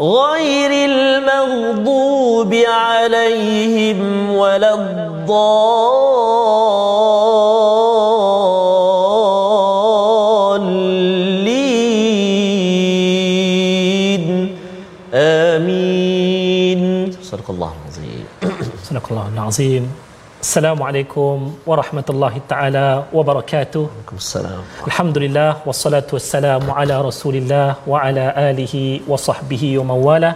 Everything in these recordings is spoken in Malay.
غير المغضوب عليهم ولا الضالين. آمين. صدق الله العظيم. صدق الله العظيم. Assalamualaikum warahmatullahi taala wabarakatuh. Waalaikumsalam. Alhamdulillah wassalatu wassalamu ala Rasulillah wa ala alihi wa sahbihi wa mawala.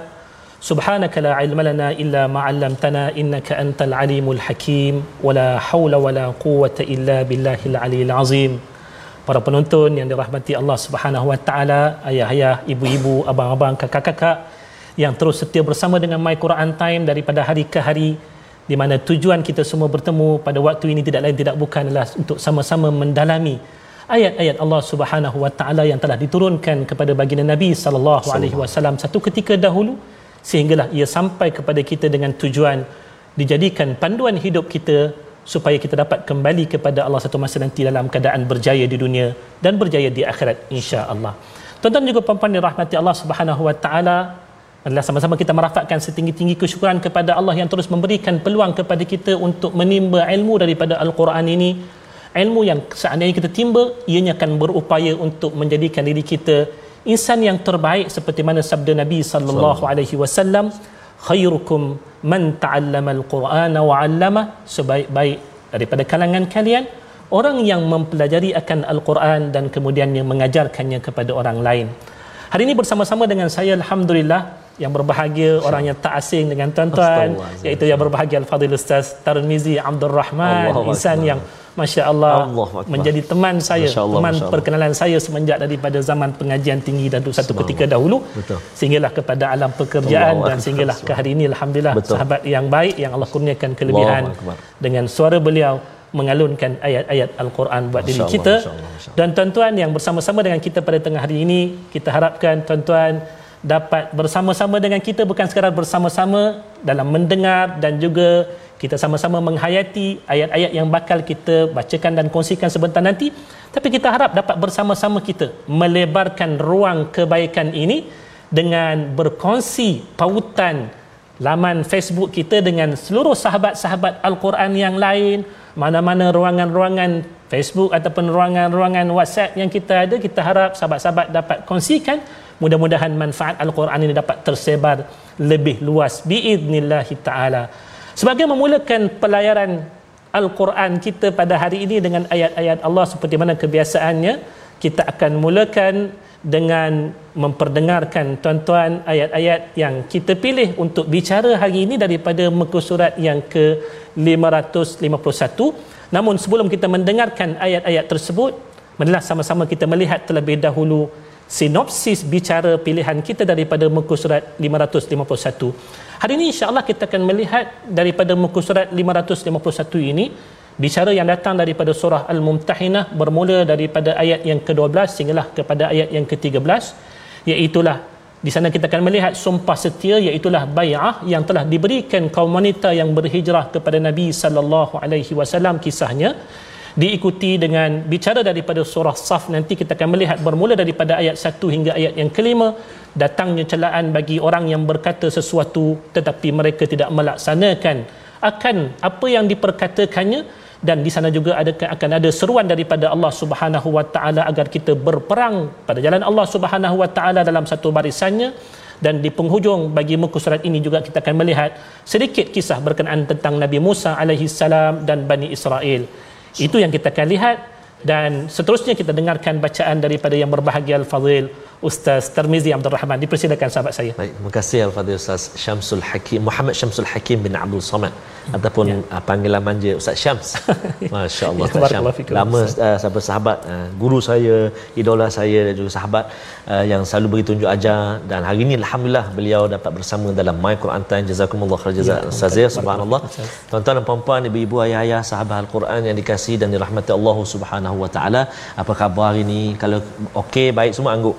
Subhanaka la ilma lana illa ma 'allamtana innaka antal alimul hakim wa la ولا wa la quwwata illa billahil aliyil azim. Para penonton yang dirahmati Allah Subhanahu Wa Taala, ayah-ayah, ibu-ibu, abang-abang, kakak-kakak yang terus setia bersama dengan My Quran Time daripada hari ke hari di mana tujuan kita semua bertemu pada waktu ini tidak lain tidak bukan adalah untuk sama-sama mendalami ayat-ayat Allah Subhanahu Wa Taala yang telah diturunkan kepada baginda Nabi sallallahu alaihi wasallam satu ketika dahulu sehinggalah ia sampai kepada kita dengan tujuan dijadikan panduan hidup kita supaya kita dapat kembali kepada Allah satu masa nanti dalam keadaan berjaya di dunia dan berjaya di akhirat insya-Allah. Tuan-tuan juga puan-puan dirahmati Allah Subhanahu Wa Taala adalah sama-sama kita merafatkan setinggi-tinggi kesyukuran kepada Allah yang terus memberikan peluang kepada kita untuk menimba ilmu daripada Al-Quran ini. Ilmu yang seandainya kita timba ianya akan berupaya untuk menjadikan diri kita insan yang terbaik seperti mana sabda Nabi sallallahu alaihi wasallam khairukum man ta'allama al-Qur'ana wa 'allama sebaik-baik daripada kalangan kalian orang yang mempelajari akan Al-Quran dan kemudian yang mengajarkannya kepada orang lain. Hari ini bersama-sama dengan saya alhamdulillah yang berbahagia orang yang tak asing dengan tuan-tuan iaitu yang berbahagia Al-Fadhil Ustaz Tarmizi Abdul Rahman insan yang masya-Allah menjadi teman saya Masya Allah, teman Masya Allah. perkenalan saya semenjak daripada zaman pengajian tinggi dan satu ketika dahulu Betul. sehinggalah kepada alam pekerjaan Allahu dan sehinggalah ke hari ini alhamdulillah Betul. sahabat yang baik yang Allah kurniakan kelebihan Akbar. dengan suara beliau mengalunkan ayat-ayat Al-Quran buat Masya diri Allah, kita Masya Allah, Masya Allah. dan tuan-tuan yang bersama-sama dengan kita pada tengah hari ini kita harapkan tuan-tuan dapat bersama-sama dengan kita bukan sekadar bersama-sama dalam mendengar dan juga kita sama-sama menghayati ayat-ayat yang bakal kita bacakan dan kongsikan sebentar nanti. Tapi kita harap dapat bersama-sama kita melebarkan ruang kebaikan ini dengan berkongsi pautan laman Facebook kita dengan seluruh sahabat-sahabat Al-Quran yang lain mana-mana ruangan-ruangan Facebook ataupun ruangan-ruangan WhatsApp yang kita ada. Kita harap sahabat-sahabat dapat kongsikan mudah-mudahan manfaat Al-Quran ini dapat tersebar lebih luas biidnillahi taala. Sebagai memulakan pelayaran Al-Quran kita pada hari ini dengan ayat-ayat Allah seperti mana kebiasaannya kita akan mulakan dengan memperdengarkan tuan-tuan ayat-ayat yang kita pilih untuk bicara hari ini daripada muka surat yang ke 551 namun sebelum kita mendengarkan ayat-ayat tersebut marilah sama-sama kita melihat terlebih dahulu sinopsis bicara pilihan kita daripada muka surat 551 hari ini insya-Allah kita akan melihat daripada muka surat 551 ini bicara yang datang daripada surah Al-Mumtahinah bermula daripada ayat yang ke-12 sehinggalah kepada ayat yang ke-13 iaitulah di sana kita akan melihat sumpah setia iaitulah bai'ah yang telah diberikan kaum wanita yang berhijrah kepada Nabi sallallahu alaihi wasallam kisahnya diikuti dengan bicara daripada surah Saf. Nanti kita akan melihat bermula daripada ayat 1 hingga ayat yang kelima datangnya celaan bagi orang yang berkata sesuatu tetapi mereka tidak melaksanakan akan apa yang diperkatakannya. Dan di sana juga ada akan ada seruan daripada Allah Subhanahu wa taala agar kita berperang pada jalan Allah Subhanahu wa taala dalam satu barisannya? Dan di penghujung bagi muka surat ini juga kita akan melihat sedikit kisah berkenaan tentang Nabi Musa alaihi salam dan Bani Israel. Itu yang kita akan lihat. Dan seterusnya kita dengarkan bacaan daripada yang berbahagia Al-Fadhil Ustaz Termizi Abdul Rahman. Dipersilakan sahabat saya. Baik, terima kasih Al-Fadhil Ustaz Syamsul Hakim Muhammad Syamsul Hakim bin Abdul Samad ataupun Ya. uh, panggilan manja Ustaz Syams. Masya-Allah Ya, Ustaz barakallahu Syams. Lama Ustaz. uh, sahabat sahabat uh, guru saya, idola saya dan juga sahabat uh, yang selalu beri tunjuk ajar dan hari ini alhamdulillah beliau dapat bersama dalam My Quran Time. Jazakumullah khair jazak Ya, Ustaz ya subhanallah. Ustaz. Tuan-tuan dan puan-puan, ibu-ibu, ayah-ayah, sahabat Al-Quran yang dikasihi dan dirahmati Allah Subhanahu wa taala. Apa khabar hari ini? Kalau okey, baik semua angguk.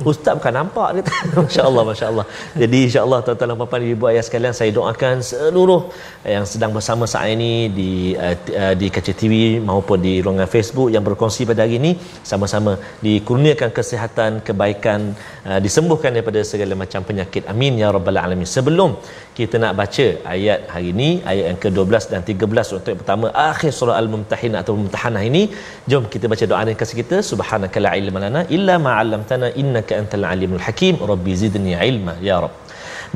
Ustaz bukan nampak dia. Masya-Allah, masya-Allah. Jadi insya-Allah tuan-tuan dan puan-puan, ibu ayah sekalian, saya doakan seluruh yang sedang bersama saat ini di uh, di kaca TV maupun di ruangan Facebook yang berkongsi pada hari ini sama-sama dikurniakan kesihatan, kebaikan, uh, disembuhkan daripada segala macam penyakit. Amin ya rabbal alamin. Sebelum kita nak baca ayat hari ini, ayat yang ke-12 dan 13 untuk yang pertama akhir surah Al-Mumtahinah atau Mumtahanah ini, jom kita baca doa yang kasih kita. Subhanaka la ilma lana illa ma 'allamtana innaka antal alimul hakim. Rabbi zidni ilma ya rab.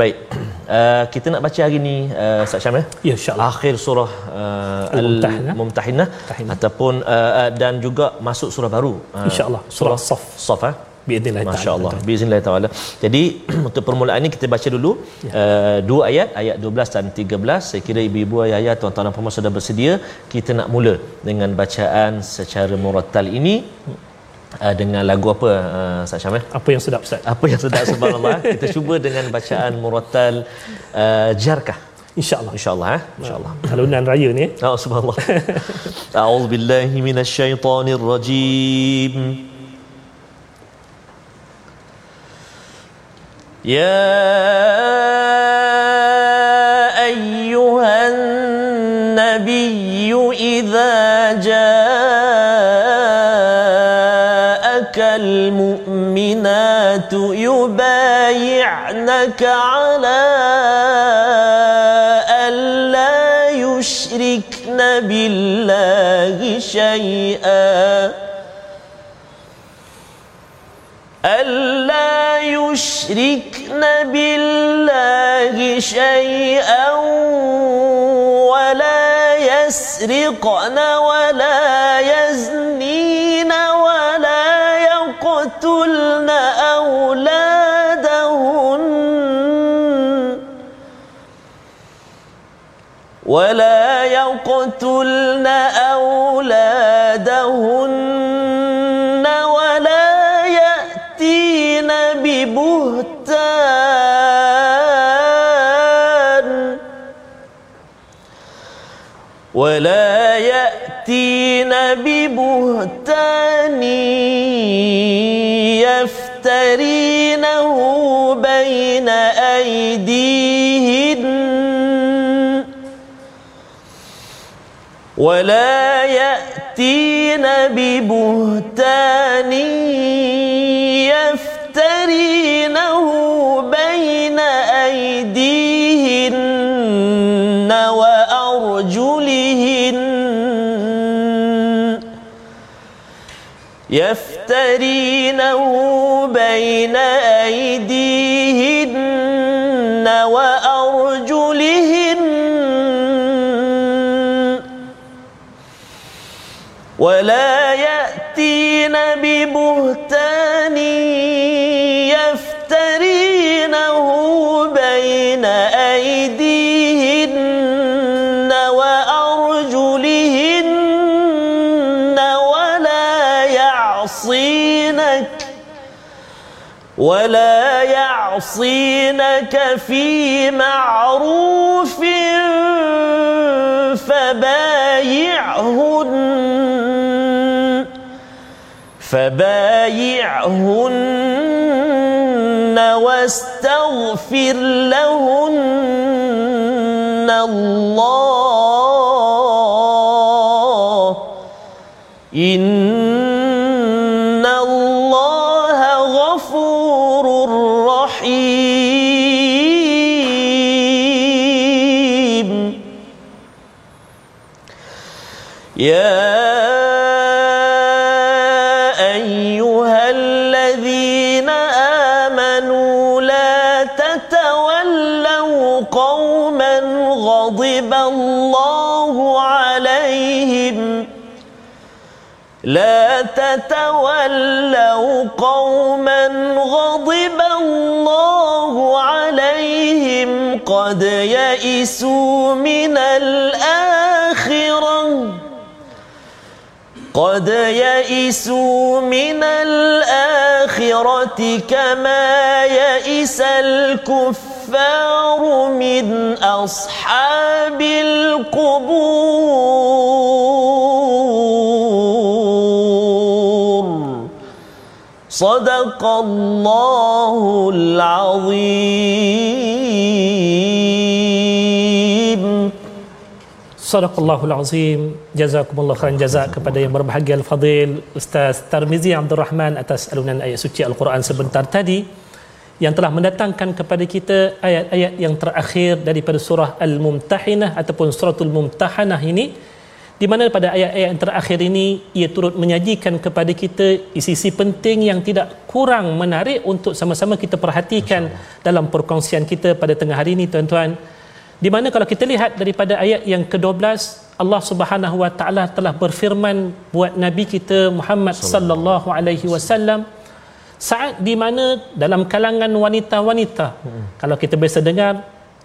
Baik, uh, kita nak baca hari ini uh, Ustaz Syam ya. Ya, insya-Allah. Akhir surah uh, Al-Mumtahinah. Al-Mumtahinah Mumtahinah. ataupun uh, uh, dan juga masuk surah baru. Uh, Insya-Allah, surah Saf. Saf eh? Biidznillah ta'ala. Masya Allah. Bismillah taala. Jadi untuk permulaan ini kita baca dulu Ya. uh, dua ayat ayat 12 dan 13. Saya kira ibu-ibu ayah-ayah tuan-tuan dan puan sudah bersedia. Kita nak mula dengan bacaan secara murattal ini uh, dengan lagu apa uh, Ustaz Syam eh? Apa yang sedap Ustaz? Apa yang sedap subhanallah. Kita cuba dengan bacaan murattal uh, jarkah. Insya-Allah. Insya-Allah eh. Insya-Allah. Halunan raya ni. Oh subhanallah. A'udzu billahi يا أيها النبي إذا جاءك المؤمنات يبايعنك على ألا يشركن بالله شيئا. ألا يشركن بالله شيئا ولا يسرقن ولا يزنين ولا يقتلن أولادهن ولا يقتلن أولادهن ولا يأتين ببهتان ولا يأتين ببهتان يفترينه بين أيديهن. ولا يأتين ببهتان يفترينه يفترينه بين أيديهن وأرجلهن. ولا يأتين ببهتان يعصينك ولا يعصينك في معروف فبايعهن فبايعهن واستغفر لهن الله. إن يا أيها الذين آمنوا لا تتولوا قوما غضب الله عليهم. لا تتولوا قوما غضب الله عليهم. قد يئسوا من الآخرة. قد يئسوا من الآخرة كما يئس الكفار من أصحاب القبور. صدق الله العظيم. Sadaqallahul Azim. Jazakumullah khairan. Jazak kepada yang berbahagia Al-Fadil Ustaz Tarmizi Abdul Rahman atas alunan ayat suci Al-Quran sebentar tadi yang telah mendatangkan kepada kita ayat-ayat yang terakhir daripada surah Al-Mumtahinah ataupun suratul Mumtahanah ini di mana pada ayat-ayat yang terakhir ini ia turut menyajikan kepada kita isi-isi penting yang tidak kurang menarik untuk sama-sama kita perhatikan dalam perkongsian kita pada tengah hari ini tuan-tuan di mana kalau kita lihat daripada ayat yang ke-12 Allah Subhanahu wa taala telah berfirman buat nabi kita Muhammad sallallahu alaihi wasallam saat di mana dalam kalangan wanita-wanita hmm. kalau kita biasa dengar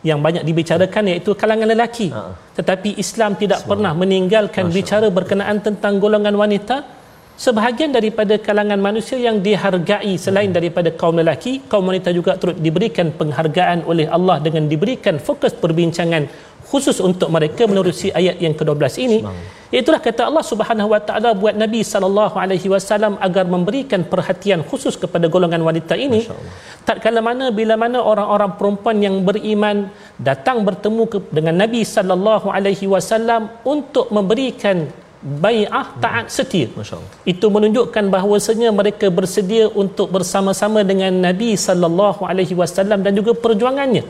yang banyak dibicarakan iaitu kalangan lelaki ha. tetapi Islam tidak Semang. pernah meninggalkan Masya bicara berkenaan tentang golongan wanita sebahagian daripada kalangan manusia yang dihargai selain hmm. daripada kaum lelaki kaum wanita juga turut diberikan penghargaan oleh Allah dengan diberikan fokus perbincangan khusus untuk mereka menerusi ayat yang ke-12 ini. Itulah kata Allah Subhanahu wa taala buat Nabi sallallahu alaihi wasallam agar memberikan perhatian khusus kepada golongan wanita ini. Tak kala mana bila mana orang-orang perempuan yang beriman datang bertemu dengan Nabi sallallahu alaihi wasallam untuk memberikan bai'ah taat setia. Itu menunjukkan bahawasanya mereka bersedia untuk bersama-sama dengan Nabi sallallahu alaihi wasallam dan juga perjuangannya.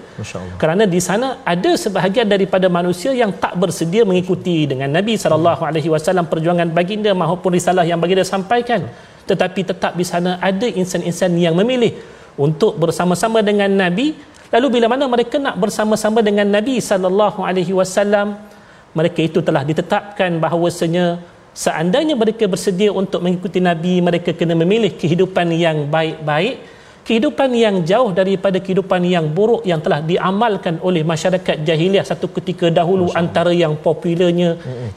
Kerana di sana ada sebahagian daripada manusia yang tak bersedia mengikuti dengan Nabi sallallahu alaihi wasallam perjuangan baginda maupun risalah yang baginda sampaikan. Tetapi tetap di sana ada insan-insan yang memilih untuk bersama-sama dengan Nabi lalu bila mana mereka nak bersama-sama dengan Nabi sallallahu alaihi wasallam mereka itu telah ditetapkan bahawasanya seandainya mereka bersedia untuk mengikuti Nabi mereka kena memilih kehidupan yang baik-baik kehidupan yang jauh daripada kehidupan yang buruk yang telah diamalkan oleh masyarakat jahiliah satu ketika dahulu Masya antara yang popularnya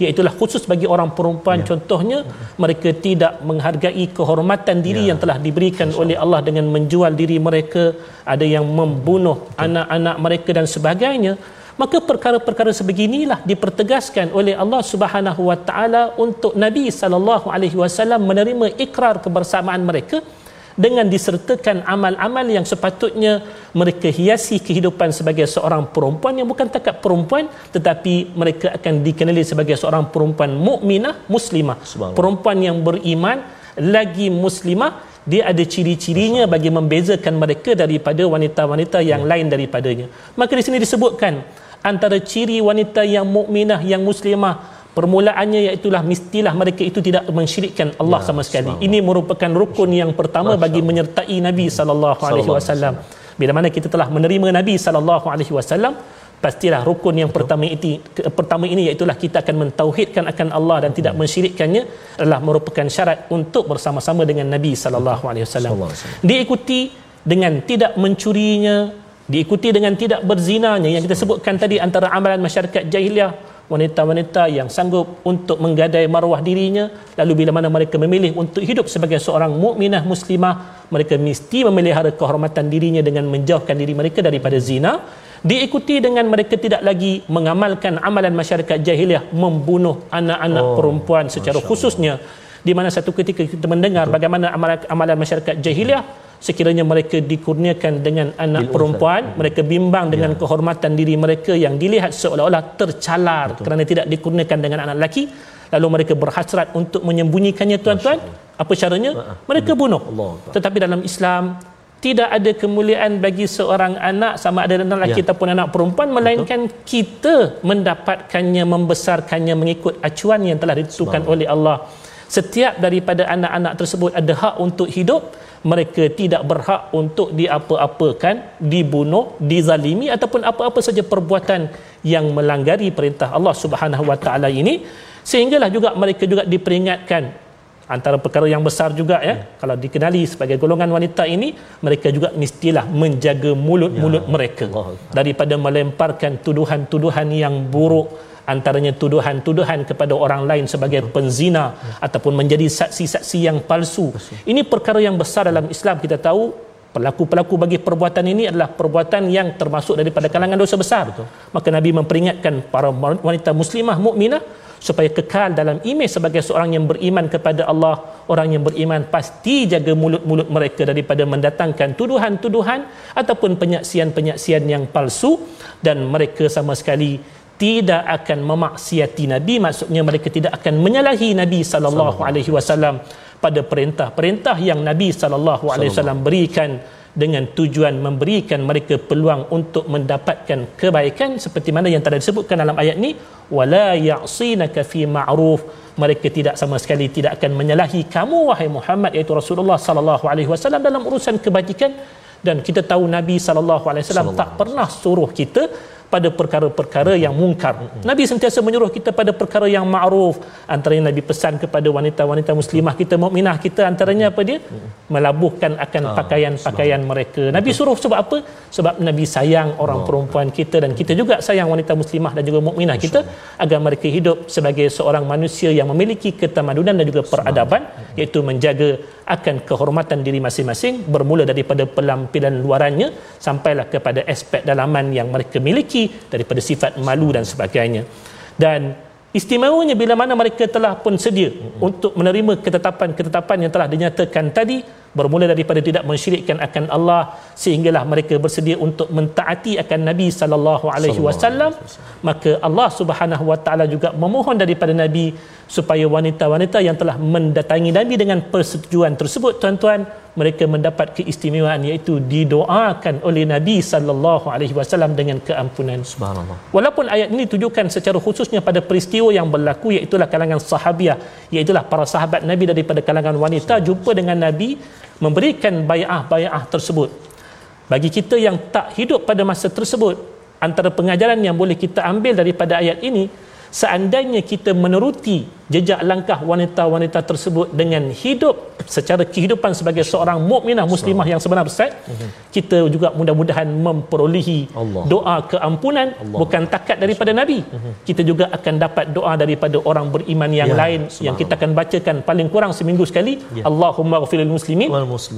iaitu khusus bagi orang perempuan. Ya. contohnya mereka tidak menghargai kehormatan diri ya. yang telah diberikan Masya oleh Allah dengan menjual diri mereka. Ada yang membunuh anak-anak mereka dan sebagainya maka perkara-perkara sebeginilah dipertegaskan oleh Allah Subhanahu wa taala untuk Nabi sallallahu alaihi wasallam menerima ikrar kebersamaan mereka dengan disertakan amal-amal yang sepatutnya mereka hiasi kehidupan sebagai seorang perempuan yang bukan takat perempuan tetapi mereka akan dikenali sebagai seorang perempuan mukminah muslimah. Perempuan yang beriman lagi muslimah dia ada ciri-cirinya bagi membezakan mereka daripada wanita-wanita yang ya. lain daripadanya. Maka di sini disebutkan antara ciri wanita yang mukminah yang muslimah permulaannya iaitu mestilah mereka itu tidak mensyirikkan Allah ya, sama sekali. ini merupakan rukun yang pertama bagi menyertai Nabi sallallahu alaihi wasallam. bila mana kita telah menerima Nabi sallallahu alaihi wasallam pastilah rukun yang pertama ini pertama ini iaitu kita akan mentauhidkan akan Allah dan tidak mensyirikkannya adalah merupakan syarat untuk bersama-sama dengan Nabi sallallahu alaihi wasallam. Diikuti dengan tidak mencurinya diikuti dengan tidak berzinanya yang kita sebutkan tadi antara amalan masyarakat jahiliah wanita-wanita yang sanggup untuk menggadai maruah dirinya lalu bila mana mereka memilih untuk hidup sebagai seorang mukminah muslimah mereka mesti memelihara kehormatan dirinya dengan menjauhkan diri mereka daripada zina. Diikuti dengan mereka tidak lagi mengamalkan amalan masyarakat jahiliah membunuh anak-anak oh, perempuan secara khususnya. Di mana satu ketika kita mendengar Betul. bagaimana amalan, amalan masyarakat jahiliah sekiranya mereka dikurniakan dengan anak Bil perempuan Ustaz. mereka bimbang dengan ya. kehormatan diri mereka yang dilihat seolah-olah tercalar Betul. kerana tidak dikurniakan dengan anak lelaki lalu mereka berhasrat untuk menyembunyikannya tuan-tuan apa caranya mereka hmm. bunuh Allah. tetapi dalam Islam tidak ada kemuliaan bagi seorang anak sama ada anak lelaki ya. ataupun anak perempuan melainkan Betul. kita mendapatkannya membesarkannya mengikut acuan yang telah ditentukan oleh Allah setiap daripada anak-anak tersebut ada hak untuk hidup mereka tidak berhak untuk diapa-apakan, dibunuh, dizalimi ataupun apa-apa saja perbuatan yang melanggari perintah Allah Subhanahu Wa Taala ini. Sehinggalah juga mereka juga diperingatkan antara perkara yang besar juga ya hmm. kalau dikenali sebagai golongan wanita ini mereka juga mestilah menjaga mulut-mulut ya. mereka Allah. daripada melemparkan tuduhan-tuduhan yang buruk antaranya tuduhan-tuduhan kepada orang lain sebagai penzina ya. ataupun menjadi saksi-saksi yang palsu ini perkara yang besar dalam Islam kita tahu pelaku-pelaku bagi perbuatan ini adalah perbuatan yang termasuk daripada kalangan dosa besar Betul. maka Nabi memperingatkan para wanita muslimah mukminah supaya kekal dalam imej sebagai seorang yang beriman kepada Allah orang yang beriman pasti jaga mulut-mulut mereka daripada mendatangkan tuduhan-tuduhan ataupun penyaksian-penyaksian yang palsu dan mereka sama sekali tidak akan memaksiati Nabi. Maksudnya mereka tidak akan menyalahi Nabi sallallahu alaihi wasallam pada perintah-perintah yang Nabi sallallahu alaihi wasallam berikan dengan tujuan memberikan mereka peluang untuk mendapatkan kebaikan seperti mana yang telah disebutkan dalam ayat ini wala ya'sinaka fi ma'ruf. Mereka tidak sama sekali tidak akan menyalahi kamu wahai Muhammad iaitu Rasulullah sallallahu alaihi wasallam dalam urusan kebajikan. Dan kita tahu Nabi sallallahu alaihi wasallam tak pernah suruh kita pada perkara-perkara yang mungkar. Nabi sentiasa menyuruh kita pada perkara yang ma'ruf. Antaranya Nabi pesan kepada wanita-wanita muslimah kita, mukminah kita antaranya apa dia? Melabuhkan akan ah, pakaian-pakaian mereka. Nabi suruh sebab apa? Sebab Nabi sayang orang perempuan kita dan kita juga sayang wanita muslimah dan juga mukminah kita agar mereka hidup sebagai seorang manusia yang memiliki ketamadunan dan juga peradaban iaitu menjaga akan kehormatan diri masing-masing bermula daripada pelampilan luarannya sampailah kepada aspek dalaman yang mereka miliki daripada sifat malu dan sebagainya. Dan istimewanya bila mana mereka telah pun sedia untuk menerima ketetapan-ketetapan yang telah dinyatakan tadi bermula daripada tidak mensyirikkan akan Allah sehinggalah mereka bersedia untuk mentaati akan Nabi sallallahu alaihi wasallam. maka Allah Subhanahu wa taala juga memohon daripada Nabi supaya wanita-wanita yang telah mendatangi Nabi dengan persetujuan tersebut tuan-tuan mereka mendapat keistimewaan iaitu didoakan oleh Nabi sallallahu alaihi wasallam dengan keampunan. Subhanallah. Walaupun ayat ini tujukan secara khususnya pada peristiwa yang berlaku iaitu kalangan sahabiah iaitu para sahabat Nabi daripada kalangan wanita jumpa dengan Nabi memberikan bayah-bayah tersebut. Bagi kita yang tak hidup pada masa tersebut antara pengajaran yang boleh kita ambil daripada ayat ini seandainya kita meneruti jejak langkah wanita-wanita tersebut dengan hidup secara kehidupan sebagai seorang mukminah muslimah yang sebenar mhm. kita juga mudah-mudahan memperolehi Allah. doa keampunan Allah. bukan takat daripada nabi kita juga akan dapat doa daripada orang beriman yang ya, lain yang kita akan bacakan paling kurang seminggu sekali ya. Allahumma ghfiril muslimin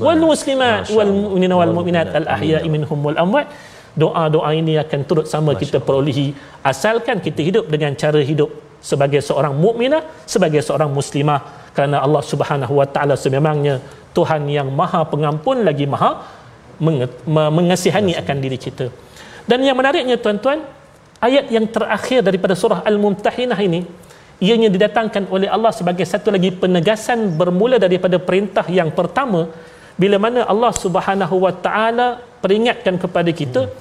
wal muslimat wal mu'minina wal mu'minat al ahya'i minhum wal amwat doa-doa ini akan turut sama Masya kita perolehi. Asalkan kita hidup dengan cara hidup sebagai seorang mukminah sebagai seorang muslimah. Kerana Allah Subhanahu wa taala sememangnya Tuhan yang Maha Pengampun lagi Maha mengasihani. akan diri kita. Dan yang menariknya tuan-tuan, ayat yang terakhir daripada surah Al-Mumtahinah ini ianya didatangkan oleh Allah sebagai satu lagi penegasan bermula daripada perintah yang pertama bila mana Allah Subhanahu wa taala peringatkan kepada kita hmm.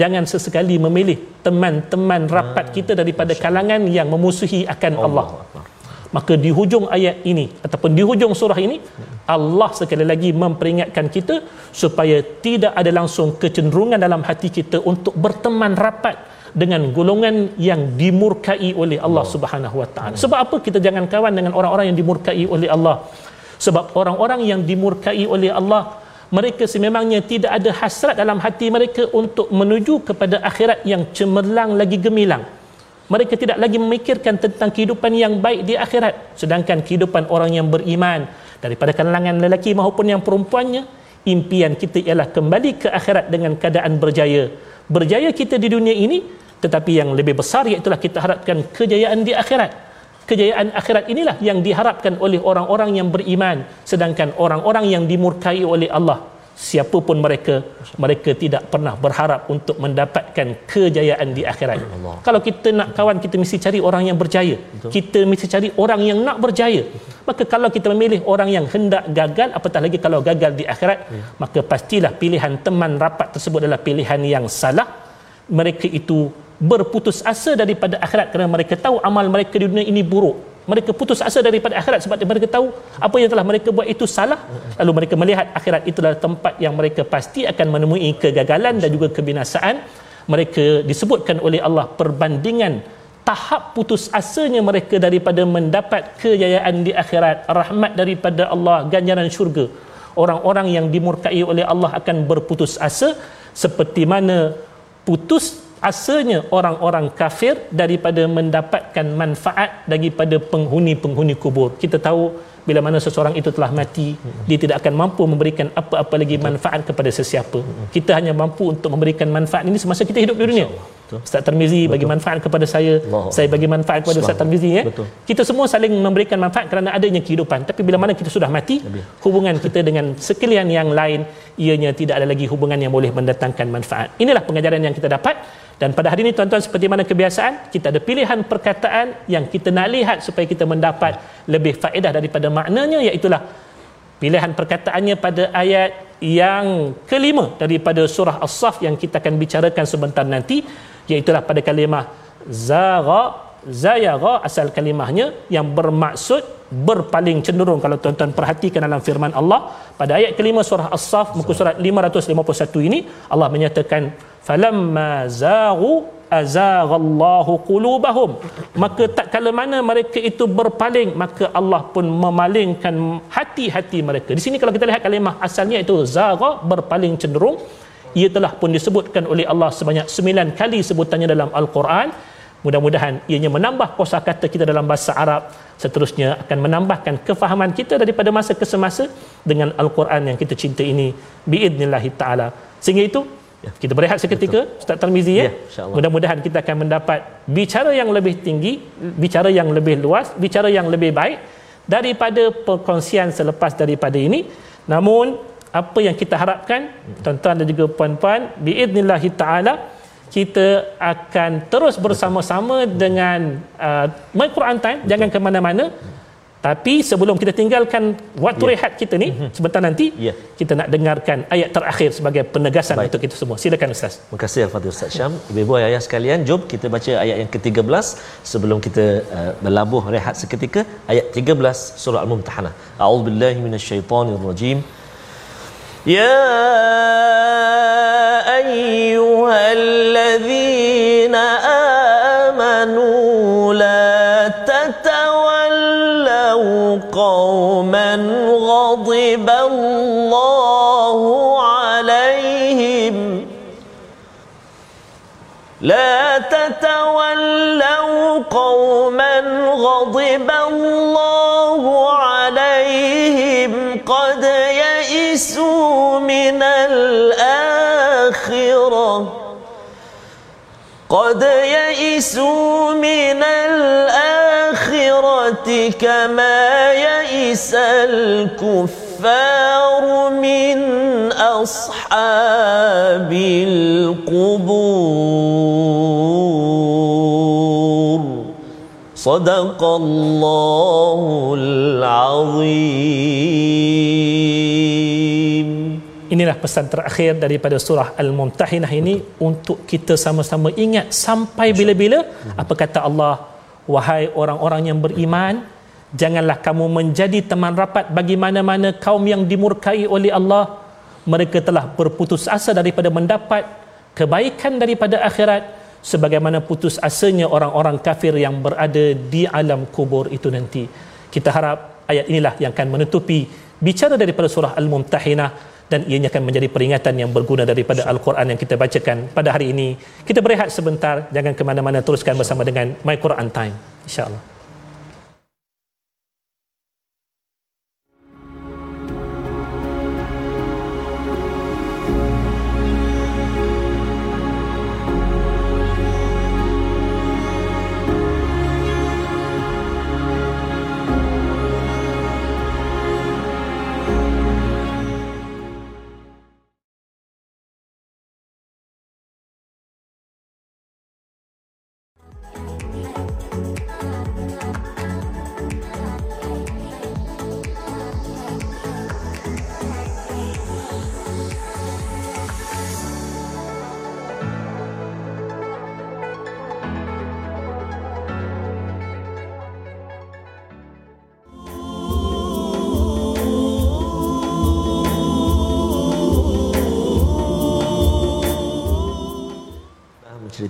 jangan sesekali memilih teman-teman rapat hmm. kita daripada kalangan yang memusuhi akan Allah. Allah. Maka di hujung ayat ini ataupun di hujung surah ini Allah sekali lagi memperingatkan kita supaya tidak ada langsung kecenderungan dalam hati kita untuk berteman rapat dengan golongan yang dimurkai oleh Allah Subhanahu wa taala. Sebab apa kita jangan kawan dengan orang-orang yang dimurkai oleh Allah? Sebab orang-orang yang dimurkai oleh Allah mereka sememangnya tidak ada hasrat dalam hati mereka untuk menuju kepada akhirat yang cemerlang lagi gemilang. Mereka tidak lagi memikirkan tentang kehidupan yang baik di akhirat. Sedangkan kehidupan orang yang beriman daripada kalangan lelaki maupun yang perempuannya, impian kita ialah kembali ke akhirat dengan keadaan berjaya. Berjaya kita di dunia ini, tetapi yang lebih besar iaitu kita harapkan kejayaan di akhirat kejayaan akhirat inilah yang diharapkan oleh orang-orang yang beriman sedangkan orang-orang yang dimurkai oleh Allah siapapun mereka mereka tidak pernah berharap untuk mendapatkan kejayaan di akhirat Allah. kalau kita nak kawan kita mesti cari orang yang berjaya Betul. kita mesti cari orang yang nak berjaya maka kalau kita memilih orang yang hendak gagal apatah lagi kalau gagal di akhirat ya. maka pastilah pilihan teman rapat tersebut adalah pilihan yang salah mereka itu berputus asa daripada akhirat kerana mereka tahu amal mereka di dunia ini buruk. Mereka putus asa daripada akhirat sebab mereka tahu apa yang telah mereka buat itu salah. Lalu mereka melihat akhirat itu adalah tempat yang mereka pasti akan menemui kegagalan dan juga kebinasaan. Mereka disebutkan oleh Allah perbandingan tahap putus asanya mereka daripada mendapat kejayaan di akhirat rahmat daripada Allah ganjaran syurga. Orang-orang yang dimurkai oleh Allah akan berputus asa seperti mana putus asanya orang-orang kafir daripada mendapatkan manfaat daripada penghuni-penghuni kubur. Kita tahu bila mana seseorang itu telah mati dia tidak akan mampu memberikan apa-apa lagi manfaat kepada sesiapa. Kita hanya mampu untuk memberikan manfaat ini semasa kita hidup di dunia. Ustaz Tarmizi bagi manfaat kepada saya. Allah. saya bagi manfaat kepada Ustaz Tarmizi ya. Kita semua saling memberikan manfaat kerana adanya kehidupan. Tapi bila mana kita sudah mati hubungan kita dengan sekalian yang lain ianya tidak ada lagi hubungan yang boleh mendatangkan manfaat. Inilah pengajaran yang kita dapat. Dan pada hari ini tuan-tuan seperti mana kebiasaan kita ada pilihan perkataan yang kita nak lihat supaya kita mendapat lebih faedah daripada maknanya iaitu pilihan perkataannya pada ayat yang kelima daripada surah As-Saf yang kita akan bicarakan sebentar nanti iaitu pada kalimah zara zayara asal kalimahnya yang bermaksud berpaling cenderung. Kalau tuan-tuan perhatikan dalam firman Allah pada ayat kelima surah As-Saf muka surat 551 ini Allah menyatakan falamma zaghu azaghallahu qulubahum. Maka tak kala mana mereka itu berpaling maka Allah pun memalingkan hati-hati mereka. Di sini kalau kita lihat kalimah asalnya itu zagha berpaling cenderung. Ia telah pun disebutkan oleh Allah sebanyak sembilan kali sebutannya dalam al-Quran. Mudah-mudahan ianya menambah kosakata kita dalam bahasa Arab. Seterusnya akan menambahkan kefahaman kita daripada masa ke semasa dengan al-Quran yang kita cinta ini biidznillah taala. Sehingga itu Ya. Kita berehat seketika Betul. Ustaz Tarmizi ya. ya Mudah-mudahan kita akan mendapat bicara yang lebih tinggi, bicara yang lebih luas, bicara yang lebih baik daripada perkongsian selepas daripada ini. Namun apa yang kita harapkan tuan-tuan dan juga puan-puan biidznillah taala kita akan terus bersama-sama dengan uh, My Quran Time jangan ke mana-mana tapi sebelum kita tinggalkan waktu yeah. rehat kita ni mm-hmm. sebentar nanti yeah. kita nak dengarkan ayat terakhir sebagai penegasan Baik. untuk kita semua. Silakan Ustaz. Terima kasih Al-Fatihah Ustaz Syam. Ibu-ibu ayah sekalian, jom kita baca ayat yang ke-13 sebelum kita uh, berlabuh rehat seketika. Ayat 13 surah Al-Mumtahanah. A'udzubillahi minasyaitonirrajim. Ya ayyuhalladzina amanu قوما غضب الله عليهم. لا تتولوا قوما غضب الله عليهم. قد يئسوا من الآخرة. قد يئسوا من الآخرة. كما يئس الكفار من أصحاب القبور صدق الله العظيم Inilah pesan terakhir daripada surah Al-Mumtahinah ini Betul. untuk kita sama-sama ingat sampai bila-bila apa kata Allah wahai orang-orang yang beriman janganlah kamu menjadi teman rapat bagi mana-mana kaum yang dimurkai oleh Allah. Mereka telah berputus asa daripada mendapat kebaikan daripada akhirat sebagaimana putus asanya orang-orang kafir yang berada di alam kubur itu nanti. Kita harap ayat inilah yang akan menutupi bicara daripada surah Al-Mumtahinah dan ianya akan menjadi peringatan yang berguna daripada Al-Quran yang kita bacakan pada hari ini. Kita berehat sebentar, jangan ke mana-mana teruskan bersama dengan My Quran Time. InsyaAllah.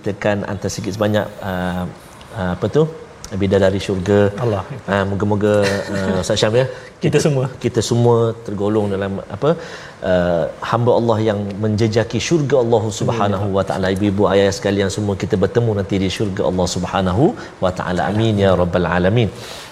Ceritakan antara sikit sebanyak uh, uh, apa tu bidadari syurga Allah. uh, moga-moga uh, Ustaz Syam ya Kita semua. kita semua tergolong dalam apa uh, hamba Allah yang menjejaki syurga Allah Subhanahu wa taala ibu-ibu ayah sekalian semua kita bertemu nanti di syurga Allah Subhanahu wa taala amin ya rabbal alamin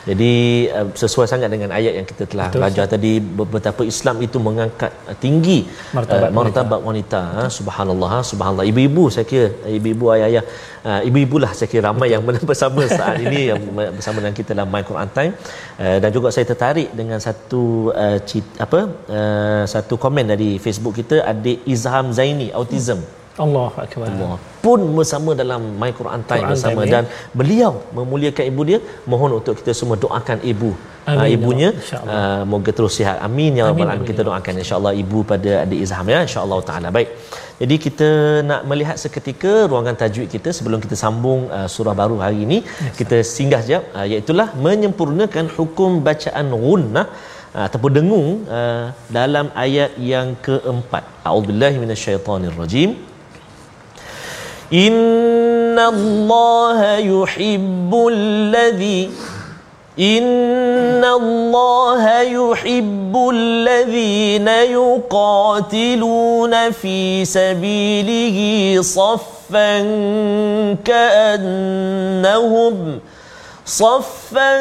jadi uh, sesuai sangat dengan ayat yang kita telah Betul, belajar tadi betapa Islam itu mengangkat tinggi Martabat uh, martabat wanita, ha? subhanallah ha? subhanallah ibu-ibu saya kira ibu-ibu ayah-ayah uh, ibu-ibulah saya kira ramai yang bersama saat ini yang bersama dengan kita dalam My Quran Time. Uh, dan juga saya tertarik dengan satu uh, cita, apa? Uh, satu komen dari Facebook kita adik Izham Zaini autism Allah akbar. Allah. Pun bersama dalam My Quran Time Quran bersama. Time, ya. dan beliau memuliakan ibu dia mohon untuk kita semua doakan ibu. Amin, uh, ibunya. Ya uh, moga terus sihat. Amin ya rabbal alamin. amin, kita ya doakan insyaallah ibu pada adik Izham ya. Insyaallah taala. Baik. Jadi kita nak melihat seketika ruangan tajwid kita sebelum kita sambung uh, surah baru hari ini. Kita singgah sekejap. Uh, iaitu menyempurnakan hukum bacaan gunnah ataupun dengung uh, dalam ayat yang keempat. A'udzubillahi minasyaitonirrajim إن الله يحب الذي إن الله يحب الذين يقاتلون في سبيله صفا كأنهم صفا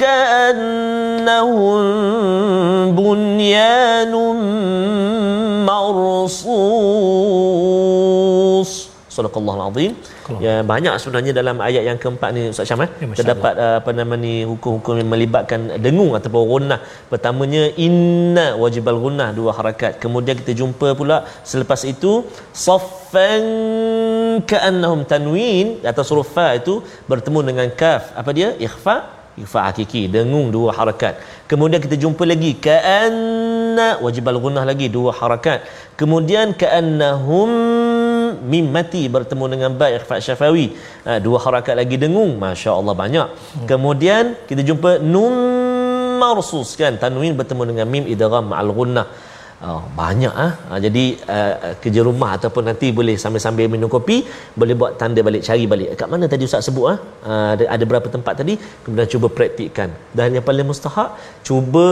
كأنهم بنيان مرصوص. صدق الله العظيم. Ya banyak sebenarnya dalam ayat yang keempat ni Ustaz Syam eh. Ya, Terdapat uh, apa nama ni hukum-hukum yang melibatkan dengung ataupun gunnah. Pertamanya inna wajibal gunnah dua harakat. Kemudian kita jumpa pula selepas itu saffan ka'annahum tanwin atau huruf fa itu bertemu dengan kaf. Apa dia? Ikhfa ikhfa hakiki dengung dua harakat kemudian kita jumpa lagi ka'anna wajibal gunnah lagi dua harakat kemudian ka'annahum mim mati bertemu dengan ba ikhfa syafawi. Ha, dua harakat lagi dengung. masya-Allah banyak. Kemudian kita jumpa nun marsus kan. Tanwin bertemu dengan mim idgham ma'al gunnah Oh, banyak ah. Ha, jadi uh, kerja rumah ataupun nanti boleh sambil-sambil minum kopi boleh buat tanda balik cari balik. Kat mana tadi ustaz sebut ah? Uh, ada, ada berapa tempat tadi kemudian cuba praktikkan. Dan yang paling mustahak cuba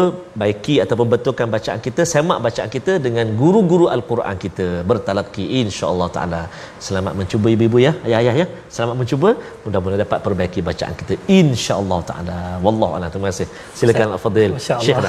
baiki ataupun betulkan bacaan kita, semak bacaan kita dengan guru-guru al-Quran kita bertalaqi insya-Allah taala. Selamat mencuba ibu-ibu ya, ayah-ayah ya. Selamat mencuba. Mudah-mudahan dapat perbaiki bacaan kita insya-Allah taala. Wallahu a'lam. Terima kasih. Silakan al-fadil. Syekh.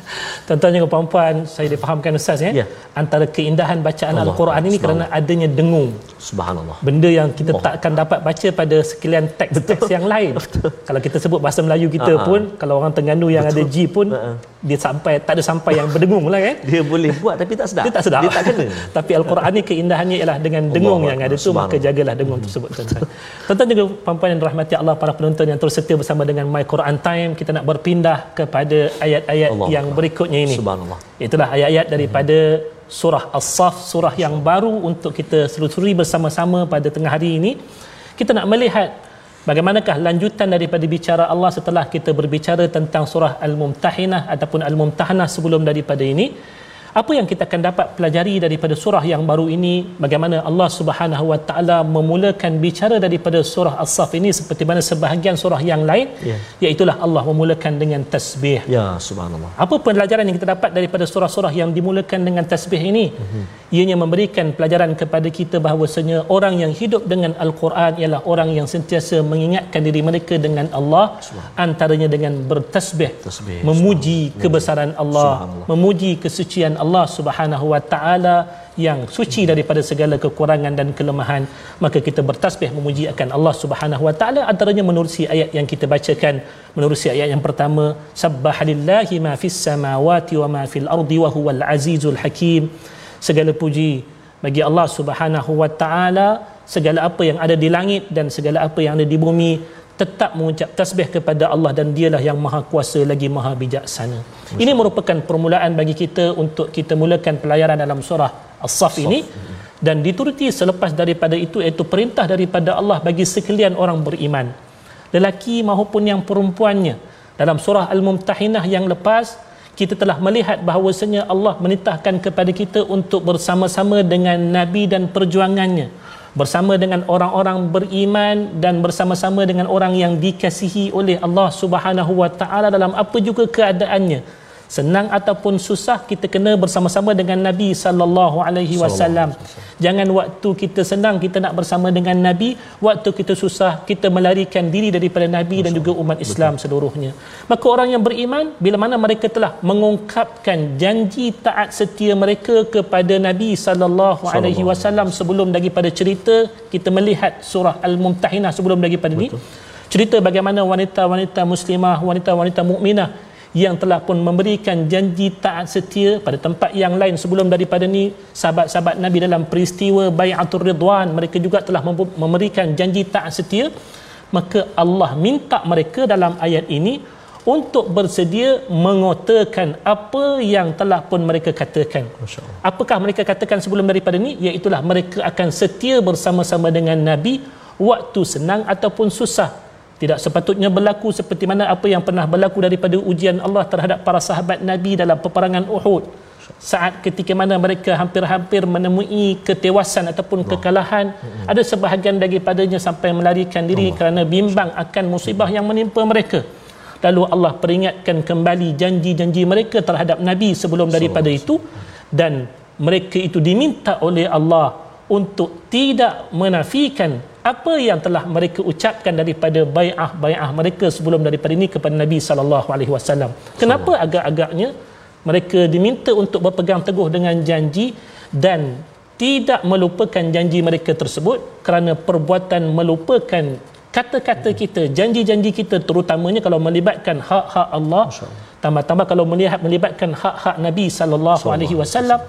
Tuan-tuan dan puan-puan, saya difahamkan Ustaz ya. Ya. Antara keindahan bacaan Allah. Al-Quran ini kerana adanya dengung. Subhanallah. Benda yang kita Allah. tak akan dapat baca pada sekalian teks-teks yang lain. Kalau kita sebut bahasa Melayu kita ha. pun, kalau orang Terengganu yang ada G pun, ha. Dia sampai tak ada sampai yang berdengung lah kan. Dia boleh buat tapi tak sedap. Dia tak sedap. Dia tak kena. Tapi Al-Quran ni keindahannya ialah dengan dengung Allah yang ada tu maka jagalah dengung tersebut tuan-tuan. Tuan-tuan juga puan-puan yang dirahmati Allah para penonton yang terus setia bersama dengan My Quran Time kita nak berpindah kepada ayat-ayat Allah yang berikutnya ini. Subhanallah. Itulah ayat-ayat daripada surah As-Saf, surah yang baru untuk kita selusuri bersama-sama pada tengah hari ini. Kita nak melihat bagaimanakah lanjutan daripada bicara Allah setelah kita berbicara tentang surah Al-Mumtahinah ataupun Al-Mumtahanah sebelum daripada ini. Apa yang kita akan dapat pelajari daripada surah yang baru ini bagaimana Allah Subhanahu Wa Taala memulakan bicara daripada surah As-Saf ini seperti mana sebahagian surah yang lain Ya. iaitu Allah memulakan dengan tasbih. Ya, subhanallah. Apa pelajaran yang kita dapat daripada surah-surah yang dimulakan dengan tasbih ini? Mm-hmm. Ianya memberikan pelajaran kepada kita bahawasanya orang yang hidup dengan Al-Quran ialah orang yang sentiasa mengingatkan diri mereka dengan Allah antaranya dengan bertasbih, Tasbih, memuji kebesaran Allah, memuji kesucian Allah Subhanahu wa taala yang suci daripada segala kekurangan dan kelemahan maka kita bertasbih memuji akan Allah Subhanahu wa taala antaranya menerusi ayat yang kita bacakan. Menerusi ayat yang pertama sabbahalillahi ma fis samawati wa ma fil ardi wa huwal azizul hakim. Segala puji bagi Allah Subhanahu wa taala segala apa yang ada di langit dan segala apa yang ada di bumi tetap mengucap tasbih kepada Allah dan dialah yang maha kuasa lagi maha bijaksana. Ini merupakan permulaan bagi kita untuk kita mulakan pelayaran dalam surah As-Saf ini dan dituruti selepas daripada itu iaitu perintah daripada Allah bagi sekalian orang beriman. Lelaki maupun yang perempuannya. Dalam surah Al-Mumtahinah yang lepas kita telah melihat bahawasanya Allah menitahkan kepada kita untuk bersama-sama dengan Nabi dan perjuangannya bersama dengan orang-orang beriman dan bersama-sama dengan orang yang dikasihi oleh Allah Subhanahu wa taala dalam apa juga keadaannya senang ataupun susah kita kena bersama-sama dengan Nabi sallallahu alaihi wasallam. jangan waktu kita senang kita nak bersama dengan Nabi. Waktu kita susah kita melarikan diri daripada Nabi dan juga umat Islam Betul. seluruhnya. Maka orang yang beriman bila mana mereka telah mengungkapkan janji taat setia mereka kepada Nabi sallallahu alaihi wasallam sebelum daripada cerita kita melihat surah al-mumtahinah sebelum daripada ini cerita bagaimana wanita-wanita muslimah wanita-wanita mukminah yang telah pun memberikan janji taat setia pada tempat yang lain sebelum daripada ni sahabat-sahabat Nabi dalam peristiwa Bai'atul Ridwan mereka juga telah memberikan janji taat setia maka Allah minta mereka dalam ayat ini untuk bersedia mengotakan apa yang telah pun mereka katakan. Apakah mereka katakan sebelum daripada ini? Iaitulah mereka akan setia bersama-sama dengan Nabi waktu senang ataupun susah tidak sepatutnya berlaku seperti mana apa yang pernah berlaku daripada ujian Allah terhadap para sahabat Nabi dalam peperangan Uhud. Saat ketika mana mereka hampir-hampir menemui ketewasan ataupun kekalahan ada sebahagian daripadanya sampai melarikan diri kerana bimbang akan musibah yang menimpa mereka. Lalu Allah peringatkan kembali janji-janji mereka terhadap Nabi sebelum daripada itu dan mereka itu diminta oleh Allah untuk tidak menafikan apa yang telah mereka ucapkan daripada bai'ah bai'ah mereka sebelum daripada ini kepada Nabi sallallahu alaihi wasallam. Kenapa agak-agaknya mereka diminta untuk berpegang teguh dengan janji dan tidak melupakan janji mereka tersebut kerana perbuatan melupakan kata-kata kita, janji-janji kita terutamanya kalau melibatkan hak-hak Allah, tambah-tambah kalau melihat melibatkan hak-hak Nabi sallallahu alaihi wasallam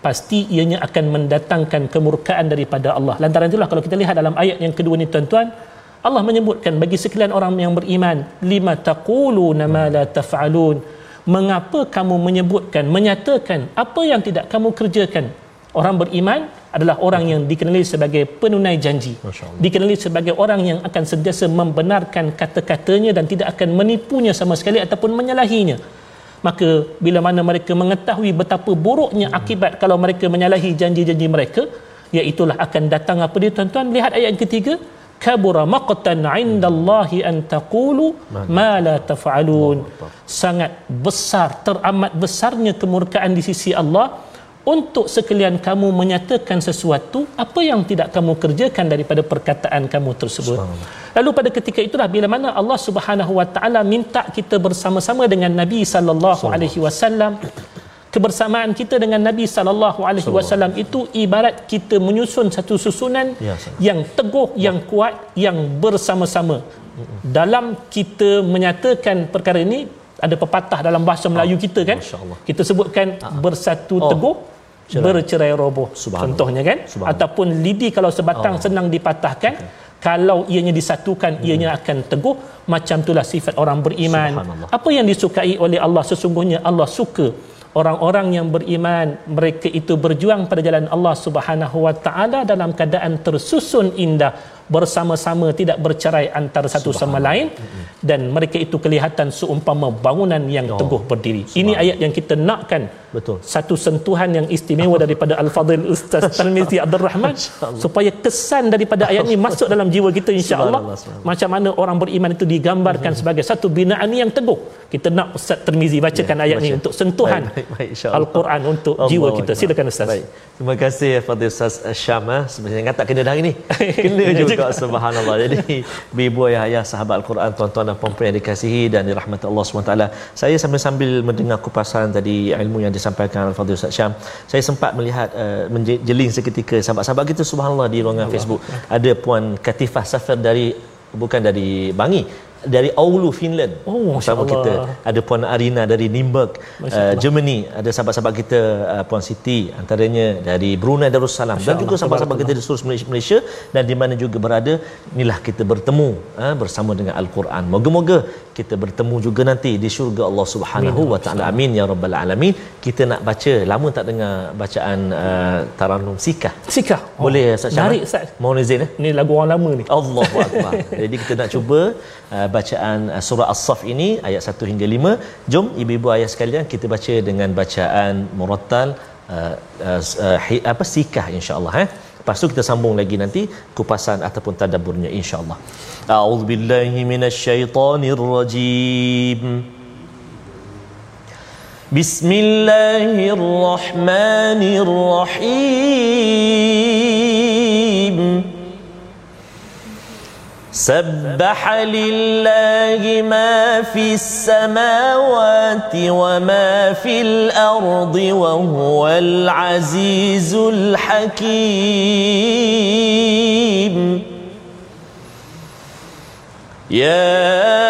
pasti ianya akan mendatangkan kemurkaan daripada Allah. Lantaran itulah kalau kita lihat dalam ayat yang kedua ni tuan-tuan, Allah menyebutkan bagi sekalian orang yang beriman, lima taquluna ma la taf'alun. Mengapa kamu menyebutkan, menyatakan apa yang tidak kamu kerjakan? Orang beriman adalah orang yang dikenali sebagai penunai janji. Dikenali sebagai orang yang akan sentiasa membenarkan kata-katanya dan tidak akan menipunya sama sekali ataupun menyalahinya maka bila mana mereka mengetahui betapa buruknya akibat kalau mereka menyalahi janji-janji mereka iaitulah akan datang apa dia tuan-tuan? Lihat ayat yang ketiga. Kabura maqtan indallahi an taqulu ma la taf'alun. Sangat besar teramat besarnya kemurkaan di sisi Allah untuk sekalian kamu menyatakan sesuatu apa yang tidak kamu kerjakan daripada perkataan kamu tersebut. Lalu pada ketika itulah bila mana Allah Subhanahu Wa Taala minta kita bersama-sama dengan Nabi sallallahu alaihi wasallam kebersamaan kita dengan Nabi sallallahu alaihi wasallam itu ibarat kita menyusun satu susunan ya, yang teguh, yang kuat, yang bersama-sama. Dalam kita menyatakan perkara ini ada pepatah dalam bahasa Melayu ah, kita kan kita sebutkan ah. bersatu oh. teguh Cerai. bercerai roboh contohnya kan ataupun lidi kalau sebatang oh. senang dipatahkan okay. kalau ianya disatukan hmm. ianya akan teguh macam itulah sifat orang beriman apa yang disukai oleh Allah sesungguhnya Allah suka orang-orang yang beriman mereka itu berjuang pada jalan Allah Subhanahu wa taala dalam keadaan tersusun indah bersama-sama tidak bercerai antara satu sama lain dan mereka itu kelihatan seumpama bangunan yang oh. teguh berdiri. Ini ayat yang kita nakkan. Betul. Satu sentuhan yang istimewa daripada Al-Fadhil Ustaz Talmizi Abdul Rahman supaya kesan daripada ayat ini masuk dalam jiwa kita insya-Allah. Macam mana orang beriman itu digambarkan sebagai satu binaan yang teguh. Kita nak Ustaz Talmizi bacakan ya, ayat ini untuk sentuhan baik, baik, baik, Al-Quran untuk Allah jiwa kita. Silakan Ustaz. Baik. Terima kasih Fadil Ustaz Syam. Sebenarnya tak kena dah ini. Kena juga subhanallah jadi ibu ayah ayah sahabat al-Quran tuan-tuan dan puan-puan yang dikasihi dan dirahmati Allah SWT saya sambil-sambil mendengar kupasan tadi ilmu yang disampaikan al-Fadhil Ustaz Syam saya sempat melihat uh, menjeling seketika sahabat-sahabat kita subhanallah di ruangan Allah. Facebook ada puan Katifah Safar dari bukan dari Bangi dari Aulu Finland. Oh, sama kita. Ada puan Arina dari Nuremberg uh, Germany. Ada sahabat-sahabat kita uh, puan Siti antaranya dari Brunei Darussalam. Dan juga sahabat-sahabat kita di seluruh Malaysia dan di mana juga berada. Inilah kita bertemu uh, bersama dengan Al-Quran. Moga-moga kita bertemu juga nanti di syurga Allah Subhanahu wa taala. Amin ya rabbal alamin. Kita nak baca lama tak dengar bacaan uh, Taranum Sikah. Sikah? Oh. boleh Ustaz Syamah? Mohon izin eh? Ni lagu orang lama ni. Allahu akbar. Jadi kita nak cuba uh, bacaan uh, surah As-Saff ini ayat 1 hingga 5. Jom ibu-ibu ayah sekalian kita baca dengan bacaan murattal uh, uh, apa sikah insya-Allah eh. lepas tu kita sambung lagi nanti kupasan ataupun tadabburnya insyaallah a'udzubillahi minasyaitonirrajim Bismillahirrahmanirrahim سبح لله ما في السماوات وما في الأرض وهو العزيز الحكيم. يا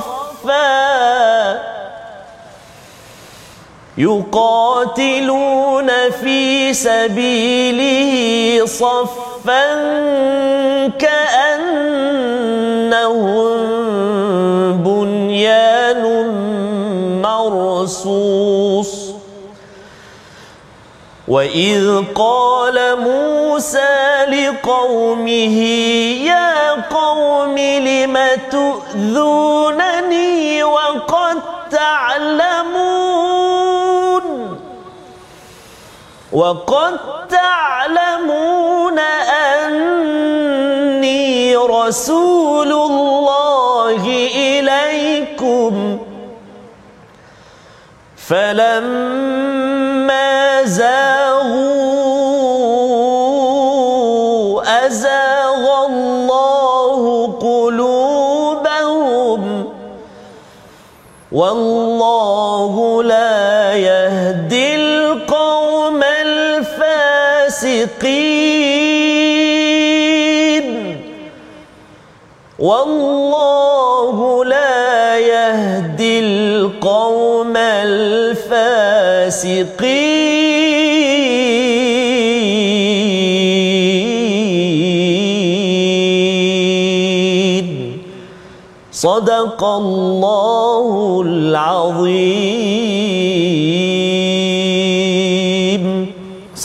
يقاتلون في سبيله صفا كأنهم بنيان مرصوص وإذ قال موسى لقومه يا قوم لم تؤذونني وقد تعلمون؟ وقد تعلمون أني رسول الله إليكم. فلما زاغوا أزاغ الله قلوبهم والله لا يهدي القوم الفاسقين والله لا يهدي القوم الفاسقين صدق الله العظيم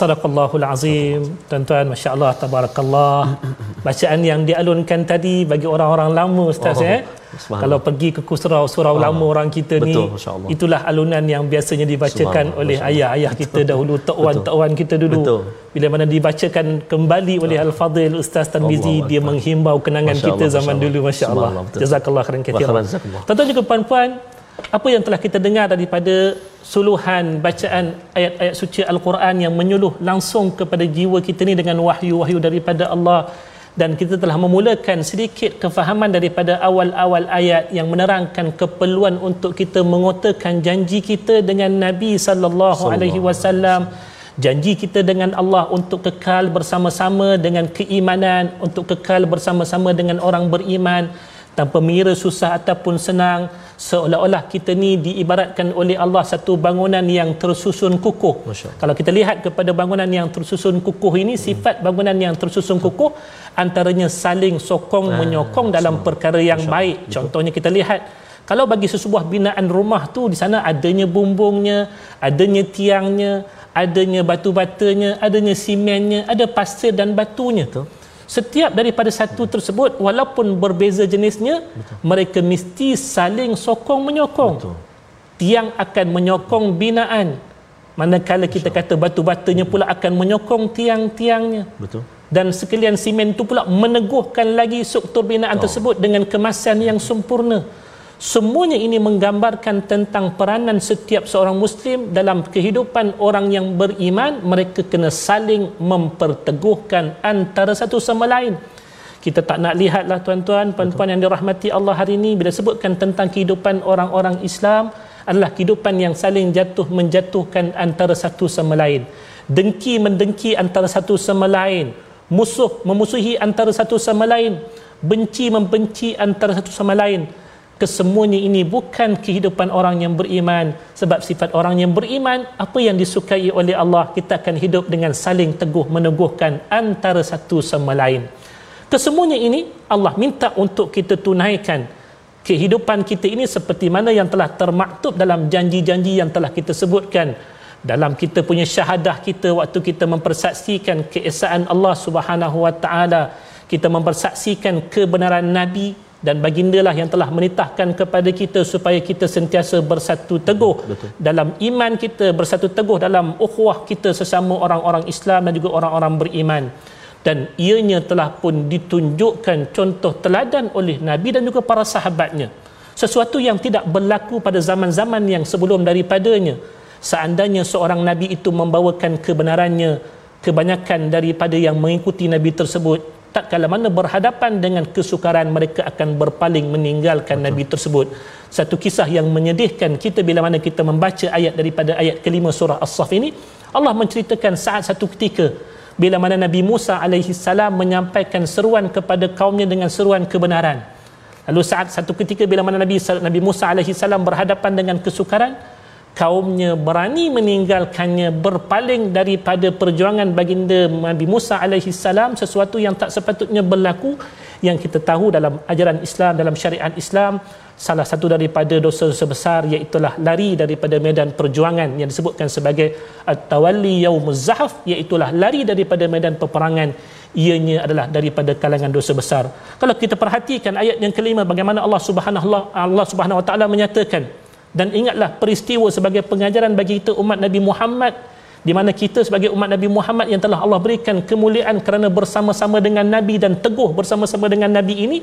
Sadaqallahul Azim. Tuan-tuan, masya-Allah tabarakallah. Bacaan yang dialunkan tadi bagi orang-orang lama ustaz Oh, eh. kalau pergi ke surau-surau lama orang kita ni, Betul, masya-Allah. itulah alunan yang biasanya dibacakan oleh ayah-ayah kita dahulu, tok-wan-tok-wan kita dulu. Betul. Bila mana dibacakan kembali oleh Al-Fadhil Ustaz Tarmizi, Allahu dia Akbar. mengimbau kenangan Masya kita Allah, zaman masya dulu Allah. masya-Allah. Betul. Jazakallah khairan jazakallah. Tuan-tuan juga puan-puan, apa yang telah kita dengar daripada suluhan bacaan ayat-ayat suci Al-Quran yang menyuluh langsung kepada jiwa kita ni dengan wahyu-wahyu daripada Allah dan kita telah memulakan sedikit kefahaman daripada awal-awal ayat yang menerangkan keperluan untuk kita mengotakan janji kita dengan Nabi sallallahu alaihi wasallam. Janji kita dengan Allah untuk kekal bersama-sama dengan keimanan untuk kekal bersama-sama dengan orang beriman tanpa mengira susah ataupun senang seolah-olah kita ni diibaratkan oleh Allah satu bangunan yang tersusun kukuh. Masya kalau kita lihat kepada bangunan yang tersusun kukuh ini sifat bangunan yang tersusun kukuh antaranya saling sokong menyokong dalam perkara yang baik. Contohnya kita lihat kalau bagi sesebuah binaan rumah tu di sana adanya bumbungnya adanya tiangnya adanya batu-batanya adanya simennya ada pasir dan batunya. Tu setiap daripada satu tersebut walaupun berbeza jenisnya mereka mesti saling sokong menyokong. Betul. tiang akan menyokong binaan. Manakala kita kata batu-batanya pula akan menyokong tiang-tiangnya. Betul. dan sekalian simen itu pula meneguhkan lagi struktur binaan tersebut dengan kemasan yang sempurna semuanya ini menggambarkan tentang peranan setiap seorang muslim dalam kehidupan orang yang beriman. Mereka kena saling memperteguhkan antara satu sama lain. Kita tak nak lihatlah tuan-tuan puan-puan yang dirahmati Allah hari ini bila sebutkan tentang kehidupan orang-orang Islam adalah kehidupan yang saling jatuh menjatuhkan antara satu sama lain. Dengki mendengki antara satu sama lain. Musuh memusuhi antara satu sama lain. Benci membenci antara satu sama lain kesemuanya ini bukan kehidupan orang yang beriman. Sebab sifat orang yang beriman apa yang disukai oleh Allah kita akan hidup dengan saling teguh meneguhkan antara satu sama lain. Kesemuanya ini Allah minta untuk kita tunaikan kehidupan kita ini seperti mana yang telah termaktub dalam janji-janji yang telah kita sebutkan. Dalam kita punya syahadah kita waktu kita mempersaksikan keesaan Allah Subhanahu wa taala kita mempersaksikan kebenaran nabi dan bagindalah yang telah menitahkan kepada kita supaya kita sentiasa bersatu teguh Betul. dalam iman kita bersatu teguh dalam ukhuwah kita sesama orang-orang Islam dan juga orang-orang beriman. Dan ianya telah pun ditunjukkan contoh teladan oleh nabi dan juga para sahabatnya. Sesuatu yang tidak berlaku pada zaman-zaman yang sebelum daripadanya. Seandainya seorang nabi itu membawakan kebenarannya kebanyakan daripada yang mengikuti nabi tersebut tak kala mana berhadapan dengan kesukaran mereka akan berpaling meninggalkan Betul. nabi tersebut satu kisah yang menyedihkan kita bila mana kita membaca ayat daripada ayat kelima surah as-saff ini Allah menceritakan saat satu ketika bila mana Nabi Musa alaihi salam menyampaikan seruan kepada kaumnya dengan seruan kebenaran lalu saat satu ketika bila mana Nabi Nabi Musa alaihi salam berhadapan dengan kesukaran kaumnya berani meninggalkannya berpaling daripada perjuangan baginda Nabi Musa alaihi salam sesuatu yang tak sepatutnya berlaku yang kita tahu dalam ajaran Islam dalam syariat Islam salah satu daripada dosa-dosa besar iaitu lari daripada medan perjuangan yang disebutkan sebagai at-tawalli yaumuz zahf iaitu lari daripada medan peperangan. Ianya adalah daripada kalangan dosa besar. Kalau kita perhatikan ayat yang kelima bagaimana Allah Subhanahu Allah Subhanahu wa taala menyatakan dan ingatlah peristiwa sebagai pengajaran bagi kita umat Nabi Muhammad di mana kita sebagai umat Nabi Muhammad yang telah Allah berikan kemuliaan kerana bersama-sama dengan Nabi dan teguh bersama-sama dengan Nabi ini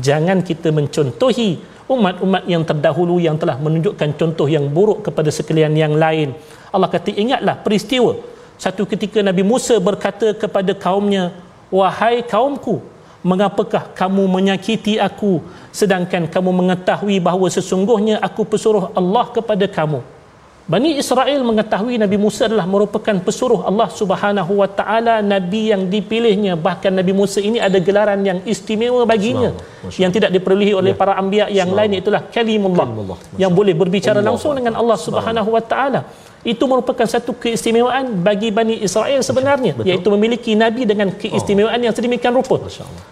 jangan kita mencontohi umat-umat yang terdahulu yang telah menunjukkan contoh yang buruk kepada sekalian yang lain. Allah kata ingatlah peristiwa. Satu ketika Nabi Musa berkata kepada kaumnya wahai kaumku mengapakah kamu menyakiti aku? Sedangkan kamu mengetahui bahawa sesungguhnya aku pesuruh Allah kepada kamu. Bani Israel mengetahui Nabi Musa adalah merupakan pesuruh Allah Subhanahu wa taala nabi yang dipilihnya. Bahkan Nabi Musa ini ada gelaran yang istimewa baginya yang tidak diperolehi oleh ya. para anbiya yang lain itulah kalimullah yang boleh berbicara langsung dengan Allah Subhanahu wa taala itu merupakan satu keistimewaan bagi Bani Israel sebenarnya Betul. iaitu memiliki Nabi dengan keistimewaan yang sedemikian rupa.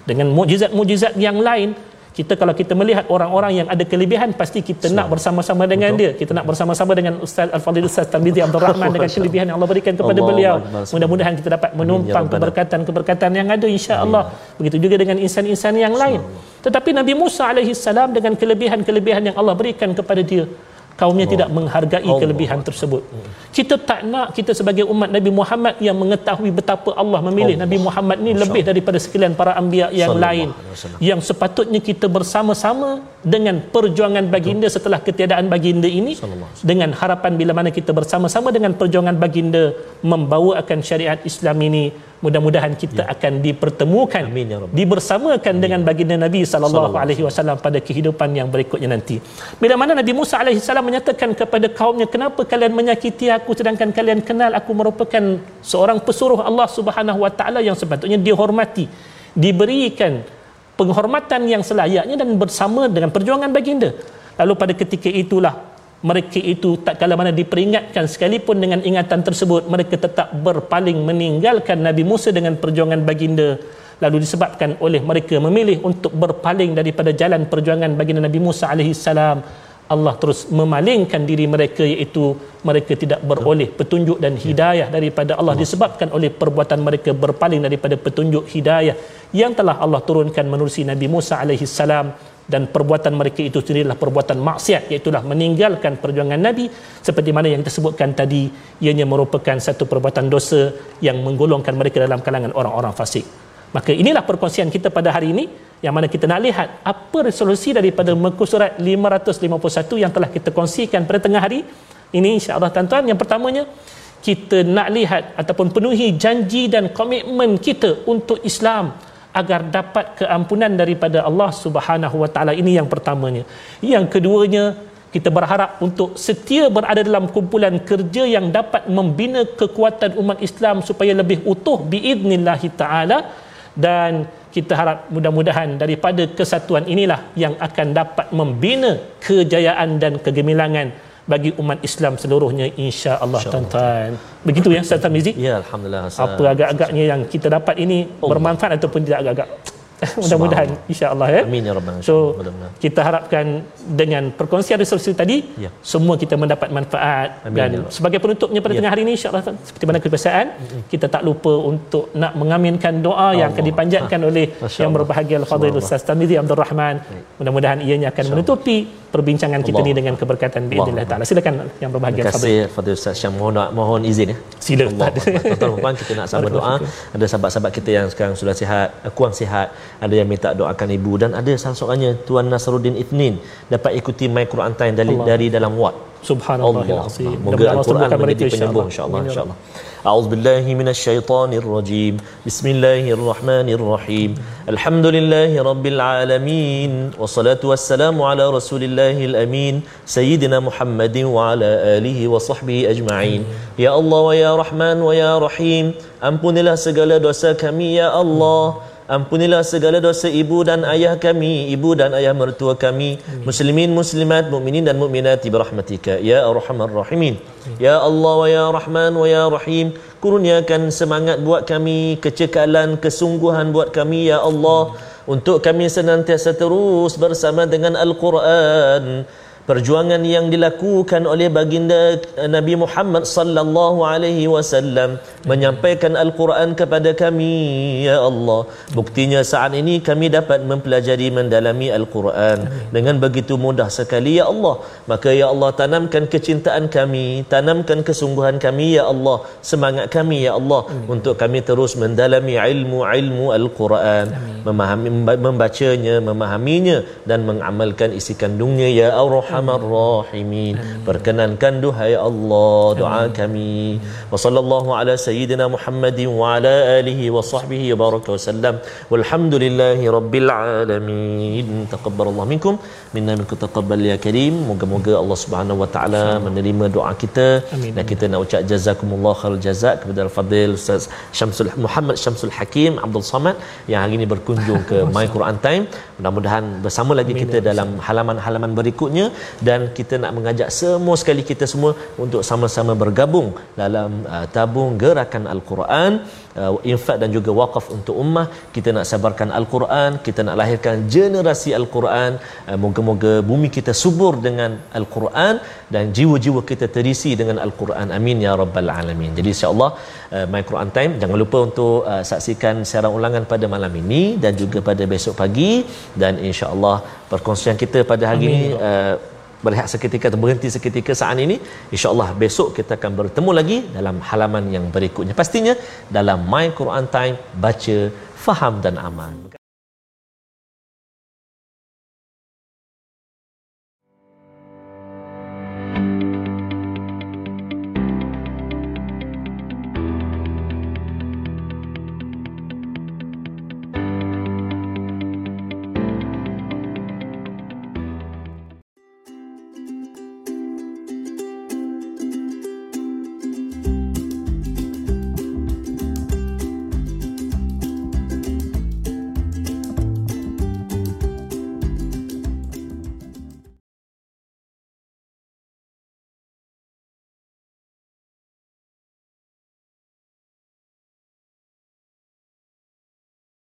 Dengan mujizat-mujizat yang lain kita kalau kita melihat orang-orang yang ada kelebihan pasti kita nak bersama-sama dengan Betul. dia. Kita nak bersama-sama dengan Ustaz Al-Fadhil Ustaz Tambizi Abdul Rahman dengan kelebihan yang Allah berikan kepada Allah beliau. Mudah-mudahan kita dapat menumpang ya keberkatan-keberkatan yang ada insya-Allah begitu juga dengan insan-insan yang lain. Tetapi Nabi Musa alaihi salam dengan kelebihan-kelebihan yang Allah berikan kepada dia kaumnya Allah. tidak menghargai Allah. kelebihan tersebut. Kita tak nak kita sebagai umat Nabi Muhammad yang mengetahui betapa Allah memilih Allah. Nabi Muhammad ni lebih daripada sekalian para anbiya yang lain. Yang sepatutnya kita bersama-sama dengan perjuangan baginda setelah ketiadaan baginda ini dengan harapan bila mana kita bersama-sama dengan perjuangan baginda membawa akan syariat Islam ini mudah-mudahan kita ya. akan dipertemukan Amin, ya dibersamakan Amin. dengan baginda Nabi sallallahu alaihi wasallam pada kehidupan yang berikutnya nanti. Bila mana Nabi Musa alaihi salam menyatakan kepada kaumnya kenapa kalian menyakiti aku sedangkan kalian kenal aku merupakan seorang pesuruh Allah Subhanahu wa taala yang sepatutnya dihormati, diberikan penghormatan yang selayaknya dan bersama dengan perjuangan baginda. Lalu pada ketika itulah mereka itu tak kala mana diperingatkan sekalipun dengan ingatan tersebut mereka tetap berpaling meninggalkan Nabi Musa dengan perjuangan baginda. Lalu disebabkan oleh mereka memilih untuk berpaling daripada jalan perjuangan baginda Nabi Musa alaihi salam. Allah terus memalingkan diri mereka iaitu mereka tidak beroleh petunjuk dan hidayah daripada Allah. Disebabkan oleh perbuatan mereka berpaling daripada petunjuk hidayah yang telah Allah turunkan menerusi Nabi Musa alaihi salam dan perbuatan mereka itu sendiri adalah perbuatan maksiat iaitu meninggalkan perjuangan Nabi. Seperti mana yang disebutkan tadi ianya merupakan satu perbuatan dosa yang menggolongkan mereka dalam kalangan orang-orang fasik. Maka inilah perkongsian kita pada hari ini yang mana kita nak lihat apa resolusi daripada muka surat 551 yang telah kita kongsikan pada tengah hari. Ini insya-Allah tuan-tuan yang pertamanya kita nak lihat ataupun penuhi janji dan komitmen kita untuk Islam agar dapat keampunan daripada Allah Subhanahu Wa Taala. Ini yang pertamanya. Yang keduanya kita berharap untuk setia berada dalam kumpulan kerja yang dapat membina kekuatan umat Islam supaya lebih utuh biidnillahi taala. Dan kita harap mudah-mudahan daripada kesatuan inilah yang akan dapat membina kejayaan dan kegemilangan bagi umat Islam seluruhnya insya-Allah insya tuan-tuan. Begitu ya Ustaz Tamizi? Ya alhamdulillah. Apa agak-agaknya yang kita dapat ini Allah. bermanfaat ataupun tidak agak-agak mudah-mudahan insya-Allah ya. Amin ya rabbal So kita harapkan dengan perkongsian resolusi tadi ya. semua kita mendapat manfaat Amin, dan ya sebagai penutupnya pada ya. tengah hari ini insya-Allah seperti mana kebiasaan kita tak lupa untuk nak mengaminkan doa Allah. yang akan dipanjatkan ha. oleh Masya yang berbahagia al-fadhil Ustaz Tamizi Abdul Rahman. Mudah-mudahan ianya akan menutupi perbincangan kita Allah. ni dengan keberkatan biidznillah taala. Silakan yang berbahagia Terima kasih Fadil Ustaz Syam mohon mohon izin ya. Sila. Tuan-tuan kita nak sama doa. Ada sahabat-sahabat kita yang sekarang sudah sihat, kurang sihat, ada yang minta doakan ibu dan ada salah seorangnya Tuan Nasruddin Ifnin dapat ikuti My Quran Time dari, dari dalam wad. Subhanallah. Moga Al-Quran menjadi penyembuh insya-Allah insya-Allah. أعوذ بالله من الشيطان الرجيم. بسم الله الرحمن الرحيم. الحمد لله رب العالمين والصلاة والسلام على رسول الله الأمين سيدنا محمد وعلى آله وصحبه أجمعين. يا الله ويا رحمن ويا رحيم Ampunilah segala dosa kami ya Allah Ampunilah segala dosa ibu dan ayah kami, ibu dan ayah mertua kami, muslimin, muslimat, mukminin dan mukminat birahmatika. Ya arhamar rahimin. Ya Allah wa ya Rahman wa ya Rahim, kurniakan semangat buat kami, kecekalan, kesungguhan buat kami ya Allah. Untuk kami senantiasa terus bersama dengan Al-Quran perjuangan yang dilakukan oleh baginda Nabi Muhammad sallallahu alaihi wasallam menyampaikan al-Quran kepada kami ya Allah. Buktinya saat ini kami dapat mempelajari mendalami al-Quran dengan begitu mudah sekali ya Allah. Maka ya Allah tanamkan kecintaan kami tanamkan kesungguhan kami ya Allah. Semangat kami ya Allah untuk kami terus mendalami ilmu-ilmu al-Quran. Memahami membacanya memahaminya dan mengamalkan isi kandungnya ya Allah arhamar rahimin perkenankan duhai Allah doa kami. Wa sallallahu ala sayyidina Muhammadin wa ala alihi wa sahbihi wa baraka wa sallam. Walhamdulillahi rabbil alamin. Taqabbalallahu minkum. Minna minkum taqabbal ya karim. Moga-moga Allah Subhanahu wa taala menerima doa kita. Amin. dan kita nak ucap jazakumullah khair jazak kepada al-fadil Ustaz Syamsul Muhammad Syamsul Hakim Abdul Samad yang hari ini berkunjung ke My Quran Time. Mudah-mudahan bersama lagi Amin. kita ya dalam halaman-halaman berikutnya dan kita nak mengajak semua sekali kita semua untuk sama-sama bergabung dalam uh, tabung gerakan al-Quran uh, infak dan juga wakaf untuk ummah. Kita nak sabarkan al-Quran kita nak lahirkan generasi al-Quran. Uh, moga-moga bumi kita subur dengan al-Quran dan jiwa-jiwa kita terisi dengan al-Quran. Amin ya rabbal alamin. Jadi insyaallah uh, my Quran time jangan lupa untuk uh, saksikan siaran ulangan pada malam ini dan juga pada besok pagi. Dan insyaallah perkongsian kita pada hari amin. ini uh, berehat seketika atau berhenti seketika saat ini insyaallah besok kita akan bertemu lagi dalam halaman yang berikutnya. Pastinya dalam my Quran time baca faham dan amal